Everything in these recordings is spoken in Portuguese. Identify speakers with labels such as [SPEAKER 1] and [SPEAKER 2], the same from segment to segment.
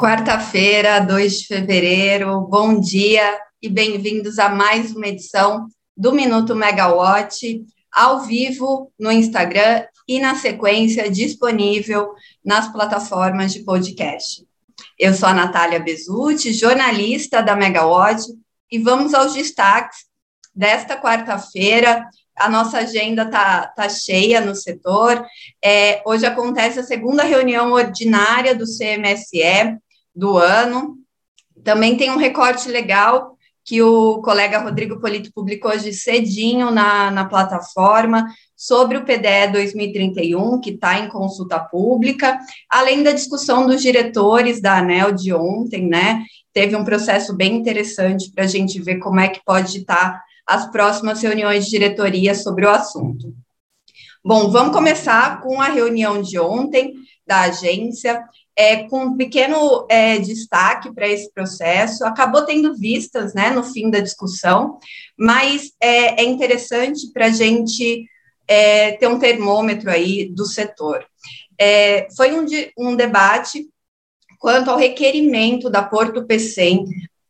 [SPEAKER 1] Quarta-feira, 2 de fevereiro, bom dia e bem-vindos a mais uma edição do Minuto Megawatt, ao vivo no Instagram e na sequência disponível nas plataformas de podcast. Eu sou a Natália Bezutti, jornalista da Megawatt, e vamos aos destaques desta quarta-feira. A nossa agenda está tá cheia no setor. É, hoje acontece a segunda reunião ordinária do CMSE, do ano. Também tem um recorte legal que o colega Rodrigo Polito publicou hoje cedinho na, na plataforma sobre o PDE 2031, que está em consulta pública, além da discussão dos diretores da ANEL de ontem, né? Teve um processo bem interessante para a gente ver como é que pode estar as próximas reuniões de diretoria sobre o assunto. Bom, vamos começar com a reunião de ontem da agência é, com um pequeno é, destaque para esse processo, acabou tendo vistas né, no fim da discussão, mas é, é interessante para a gente é, ter um termômetro aí do setor. É, foi um, um debate quanto ao requerimento da Porto PCM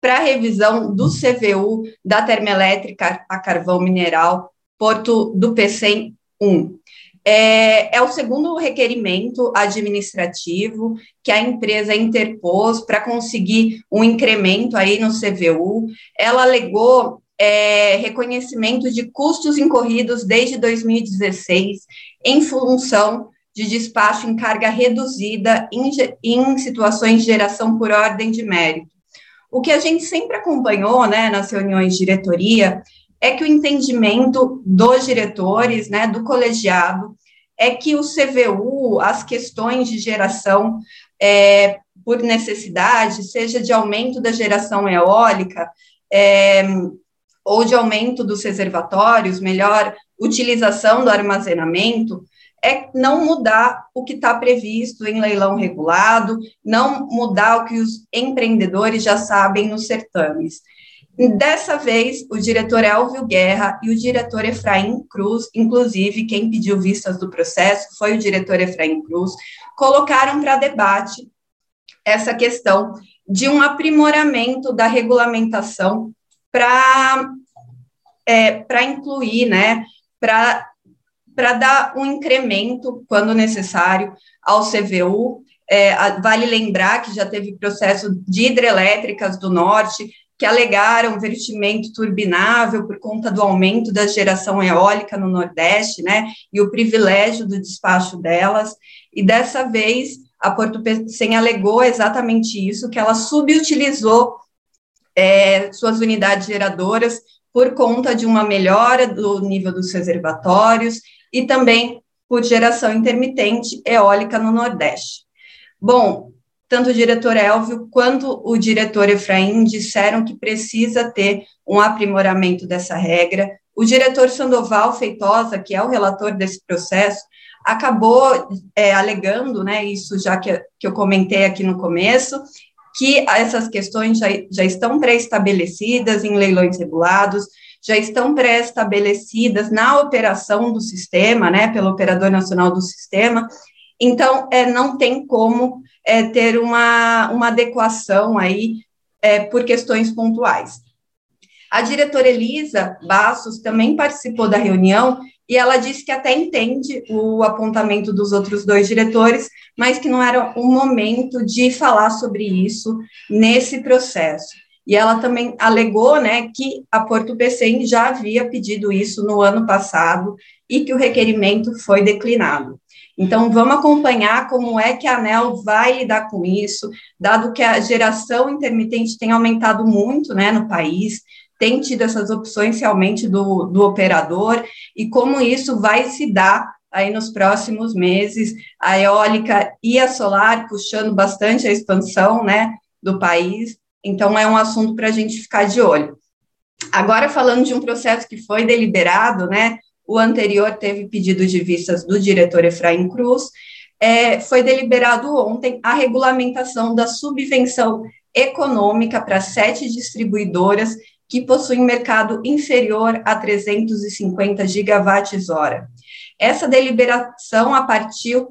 [SPEAKER 1] para revisão do CVU da termoelétrica a carvão mineral Porto do PCM 1. É, é, o segundo requerimento administrativo que a empresa interpôs para conseguir um incremento aí no CVU. Ela alegou é, reconhecimento de custos incorridos desde 2016 em função de despacho em carga reduzida em, em situações de geração por ordem de mérito. O que a gente sempre acompanhou né, nas reuniões de diretoria é que o entendimento dos diretores, né, do colegiado, é que o CVU, as questões de geração é, por necessidade, seja de aumento da geração eólica, é, ou de aumento dos reservatórios, melhor utilização do armazenamento, é não mudar o que está previsto em leilão regulado, não mudar o que os empreendedores já sabem nos certames. Dessa vez, o diretor Elvio Guerra e o diretor Efraim Cruz, inclusive quem pediu vistas do processo foi o diretor Efraim Cruz, colocaram para debate essa questão de um aprimoramento da regulamentação para é, incluir, né, para dar um incremento, quando necessário, ao CVU. É, vale lembrar que já teve processo de hidrelétricas do norte, que alegaram vertimento turbinável por conta do aumento da geração eólica no Nordeste, né, e o privilégio do despacho delas, e dessa vez a Porto Pecém alegou exatamente isso, que ela subutilizou é, suas unidades geradoras por conta de uma melhora do nível dos reservatórios e também por geração intermitente eólica no Nordeste. Bom, tanto o diretor Elvio quanto o diretor Efraim disseram que precisa ter um aprimoramento dessa regra. O diretor Sandoval Feitosa, que é o relator desse processo, acabou é, alegando, né, isso já que, que eu comentei aqui no começo, que essas questões já, já estão pré-estabelecidas em leilões regulados, já estão pré-estabelecidas na operação do sistema, né, pelo Operador Nacional do Sistema, então, é, não tem como é, ter uma, uma adequação aí é, por questões pontuais. A diretora Elisa Bassos também participou da reunião e ela disse que até entende o apontamento dos outros dois diretores, mas que não era o momento de falar sobre isso nesse processo. E ela também alegou né, que a Porto PCM já havia pedido isso no ano passado e que o requerimento foi declinado. Então, vamos acompanhar como é que a ANEL vai lidar com isso, dado que a geração intermitente tem aumentado muito né, no país, tem tido essas opções realmente do, do operador, e como isso vai se dar aí nos próximos meses, a eólica e a solar puxando bastante a expansão né, do país, então é um assunto para a gente ficar de olho. Agora, falando de um processo que foi deliberado, né, o anterior teve pedido de vistas do diretor Efraim Cruz. É, foi deliberado ontem a regulamentação da subvenção econômica para sete distribuidoras que possuem mercado inferior a 350 gigawatts hora. Essa deliberação a partir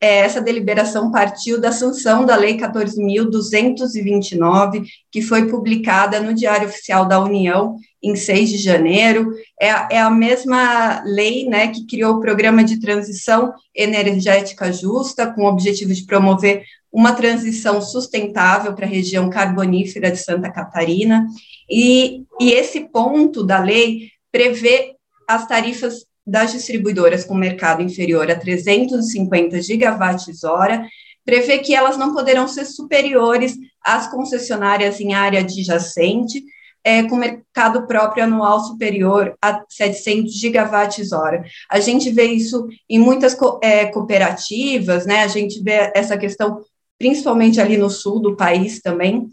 [SPEAKER 1] essa deliberação partiu da sanção da Lei 14.229, que foi publicada no Diário Oficial da União em 6 de janeiro. É, é a mesma lei né, que criou o Programa de Transição Energética Justa, com o objetivo de promover uma transição sustentável para a região carbonífera de Santa Catarina. E, e esse ponto da lei prevê as tarifas das distribuidoras com mercado inferior a 350 gigawatts hora, prevê que elas não poderão ser superiores às concessionárias em área adjacente, é, com mercado próprio anual superior a 700 gigawatts hora. A gente vê isso em muitas co é, cooperativas, né? A gente vê essa questão principalmente ali no sul do país também.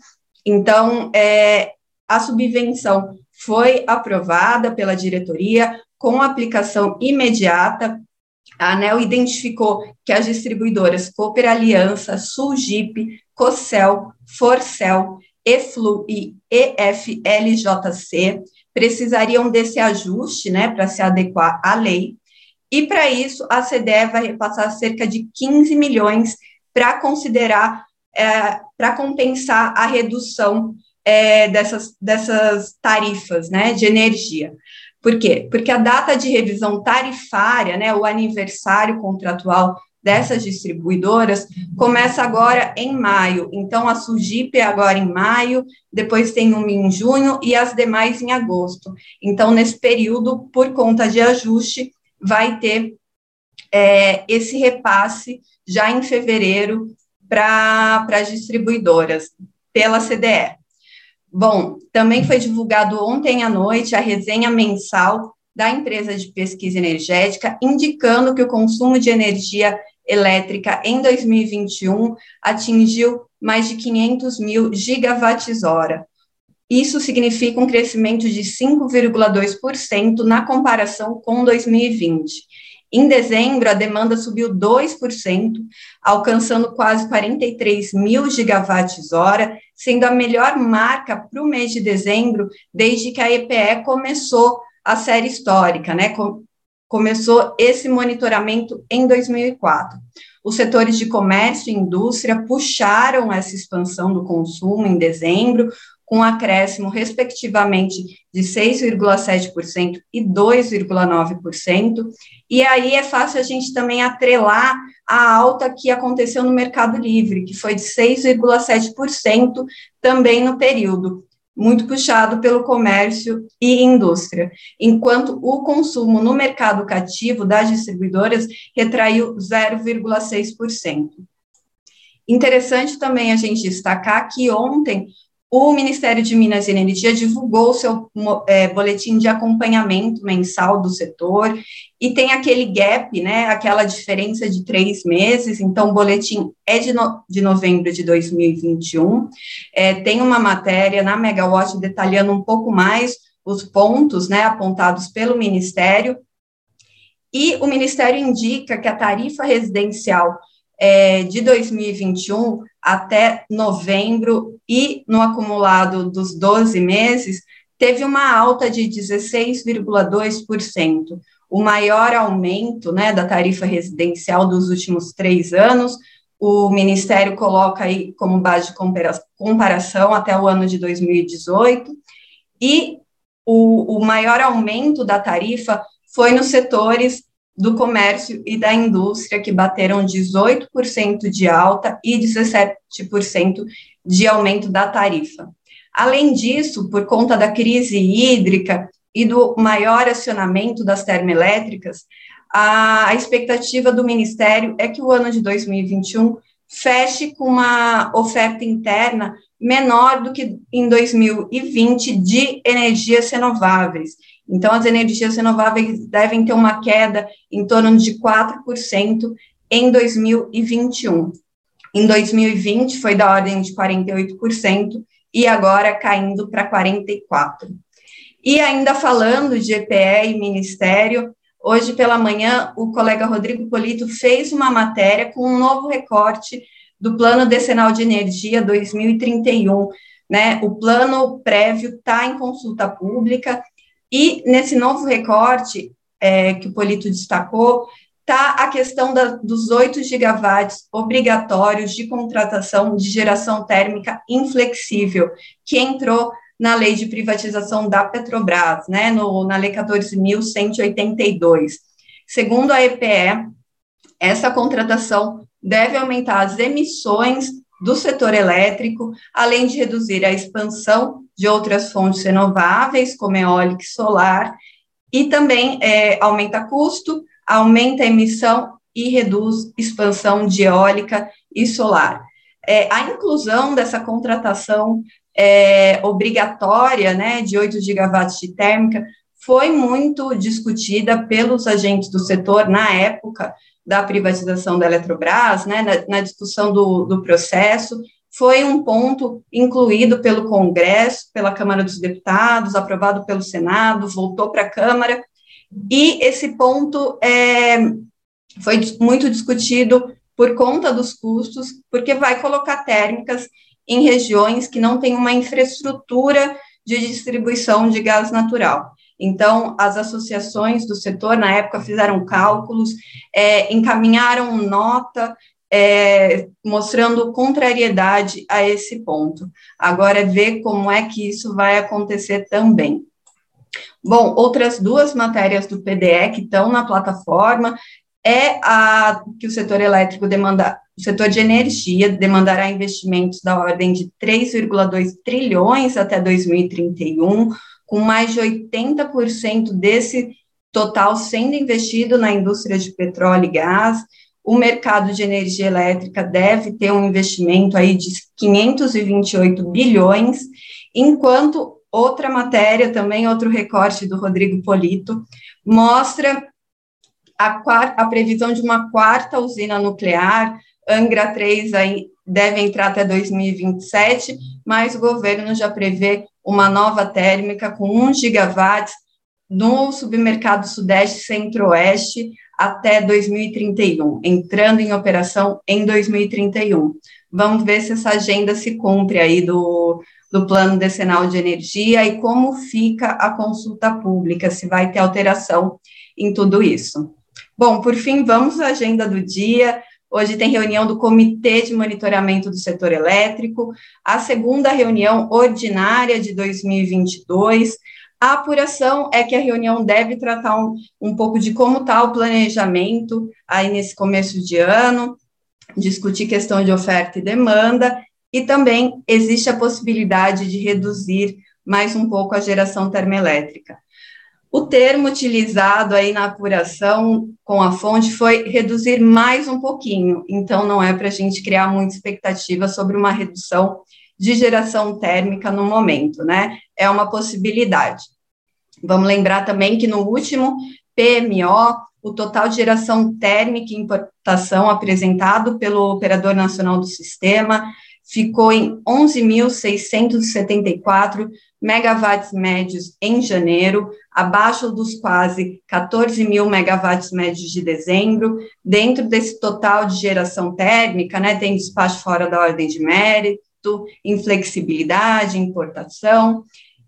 [SPEAKER 1] Então, é, a subvenção foi aprovada pela diretoria, com aplicação imediata, a ANEL identificou que as distribuidoras Cooper Aliança, Sulgip, Cocel, Forcel, EFLU e EFLJC precisariam desse ajuste, né, para se adequar à lei, e para isso a CDE vai repassar cerca de 15 milhões para considerar, é, para compensar a redução é, dessas, dessas tarifas, né, de energia. Por quê? Porque a data de revisão tarifária, né, o aniversário contratual dessas distribuidoras começa agora em maio. Então, a Sugip é agora em maio, depois tem uma em junho e as demais em agosto. Então, nesse período, por conta de ajuste, vai ter é, esse repasse já em fevereiro para as distribuidoras pela CDE. Bom, também foi divulgado ontem à noite a resenha mensal da empresa de pesquisa energética, indicando que o consumo de energia elétrica em 2021 atingiu mais de 500 mil gigawatts-hora. Isso significa um crescimento de 5,2% na comparação com 2020. Em dezembro, a demanda subiu 2%, alcançando quase 43 mil gigawatts-hora, sendo a melhor marca para o mês de dezembro desde que a EPE começou a série histórica, né? começou esse monitoramento em 2004. Os setores de comércio e indústria puxaram essa expansão do consumo em dezembro, com acréscimo, respectivamente, de 6,7% e 2,9%. E aí é fácil a gente também atrelar a alta que aconteceu no Mercado Livre, que foi de 6,7% também no período, muito puxado pelo comércio e indústria, enquanto o consumo no mercado cativo das distribuidoras retraiu 0,6%. Interessante também a gente destacar que ontem o Ministério de Minas e Energia divulgou seu é, boletim de acompanhamento mensal do setor e tem aquele gap, né, aquela diferença de três meses. Então, o boletim é de, no, de novembro de 2021. É, tem uma matéria na Megawatt detalhando um pouco mais os pontos né, apontados pelo Ministério. E o Ministério indica que a tarifa residencial é, de 2021 até novembro e no acumulado dos 12 meses, teve uma alta de 16,2%, o maior aumento né, da tarifa residencial dos últimos três anos. O Ministério coloca aí como base de comparação até o ano de 2018, e o, o maior aumento da tarifa foi nos setores do comércio e da indústria, que bateram 18% de alta e 17% de aumento da tarifa. Além disso, por conta da crise hídrica e do maior acionamento das termoelétricas, a, expectativa do Ministério é que o ano de 2021 feche com uma oferta interna menor do que em 2020 de energias renováveis, então, as energias renováveis devem ter uma queda em torno de 4% em 2021. Em 2020 foi da ordem de 48% e agora caindo para 44%. E ainda falando de EPE e Ministério, hoje pela manhã o colega Rodrigo Polito fez uma matéria com um novo recorte do Plano Decenal de Energia 2031. Né? O plano prévio está em consulta pública e nesse novo recorte é, que o Polito destacou, está a questão da, dos 8 gigawatts obrigatórios de contratação de geração térmica inflexível, que entrou na lei de privatização da Petrobras, né, no, na lei 14.182. Segundo a EPE, essa contratação deve aumentar as emissões do setor elétrico, além de reduzir a expansão de outras fontes renováveis, como eólica e solar, e também é, aumenta custo, aumenta a emissão e reduz expansão de eólica e solar. É, a inclusão dessa contratação é, obrigatória, né, de 8 gigawatts de térmica, foi muito discutida pelos agentes do setor na época da privatização da Eletrobras, né, na, na discussão do, do processo, foi um ponto incluído pelo Congresso, pela Câmara dos Deputados, aprovado pelo Senado, voltou para a Câmara, e esse ponto é, foi muito discutido por conta dos custos, porque vai colocar térmicas em regiões que não têm uma infraestrutura de distribuição de gás natural. Então, as associações do setor, na época, fizeram cálculos, é, encaminharam nota é, mostrando contrariedade a esse ponto. Agora, é ver como é que isso vai acontecer também. Bom, outras duas matérias do PDE que estão na plataforma é a que o setor elétrico demanda, o setor de energia demandará investimentos da ordem de 3,2 trilhões até 2031, com mais de 80% desse total sendo investido na indústria de petróleo e gás. O mercado de energia elétrica deve ter um investimento aí de 528 bilhões, enquanto Outra matéria, também outro recorte do Rodrigo Polito, mostra a, a previsão de uma quarta usina nuclear, Angra 3 aí deve entrar até 2027, mas o governo já prevê uma nova térmica com 1 gigawatts no submercado Sudeste Centro-Oeste até 2031, entrando em operação em 2031. Vamos ver se essa agenda se cumpre aí do, do Plano Decenal de Energia e como fica a consulta pública, se vai ter alteração em tudo isso. Bom, por fim, vamos à agenda do dia. Hoje tem reunião do Comitê de Monitoramento do Setor Elétrico, a segunda reunião ordinária de 2022. A apuração é que a reunião deve tratar um, um pouco de como está o planejamento aí nesse começo de ano, discutir questão de oferta e demanda e também existe a possibilidade de reduzir mais um pouco a geração termoelétrica. O termo utilizado aí na apuração com a fonte foi reduzir mais um pouquinho, então não é para a gente criar muita expectativa sobre uma redução de geração térmica no momento, né? É uma possibilidade. Vamos lembrar também que no último PMO, o total de geração térmica e importação apresentado pelo Operador Nacional do Sistema ficou em 11.674 megawatts médios em janeiro, abaixo dos quase 14 mil megawatts médios de dezembro. Dentro desse total de geração térmica, né, tem despacho fora da ordem de mérito, inflexibilidade, importação.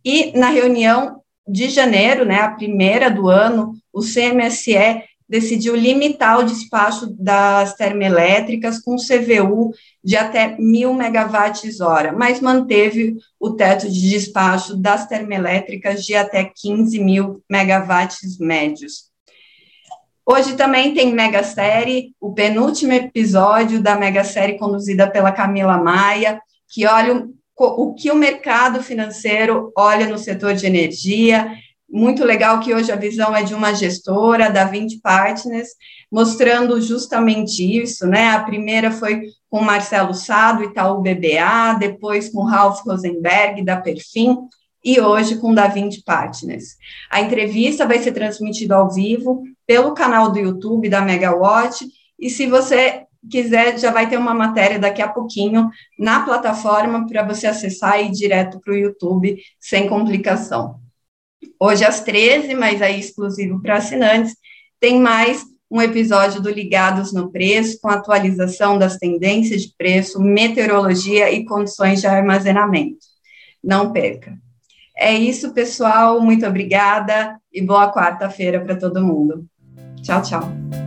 [SPEAKER 1] E na reunião de janeiro, né, a primeira do ano, o CMSE decidiu limitar o despacho das termoelétricas com CVU de até mil megawatts hora, mas manteve o teto de despacho das termoelétricas de até 15 mil megawatts médios. Hoje também tem Mega Série, o penúltimo episódio da Mega Série conduzida pela Camila Maia, que olha o, o que o mercado financeiro olha no setor de energia, muito legal que hoje a visão é de uma gestora, da 20 Partners, mostrando justamente isso, né? A primeira foi com Marcelo Sado, Itaú BBA, depois com Ralph Rosenberg, da Perfim, e hoje com da 20 Partners. A entrevista vai ser transmitida ao vivo pelo canal do YouTube da Megawatt, e se você quiser, já vai ter uma matéria daqui a pouquinho na plataforma para você acessar e ir direto para o YouTube sem complicação. Hoje às 13, mas aí exclusivo para assinantes, tem mais um episódio do Ligados no Preço, com atualização das tendências de preço, meteorologia e condições de armazenamento. Não perca. É isso, pessoal. Muito obrigada e boa quarta-feira para todo mundo. Tchau, tchau.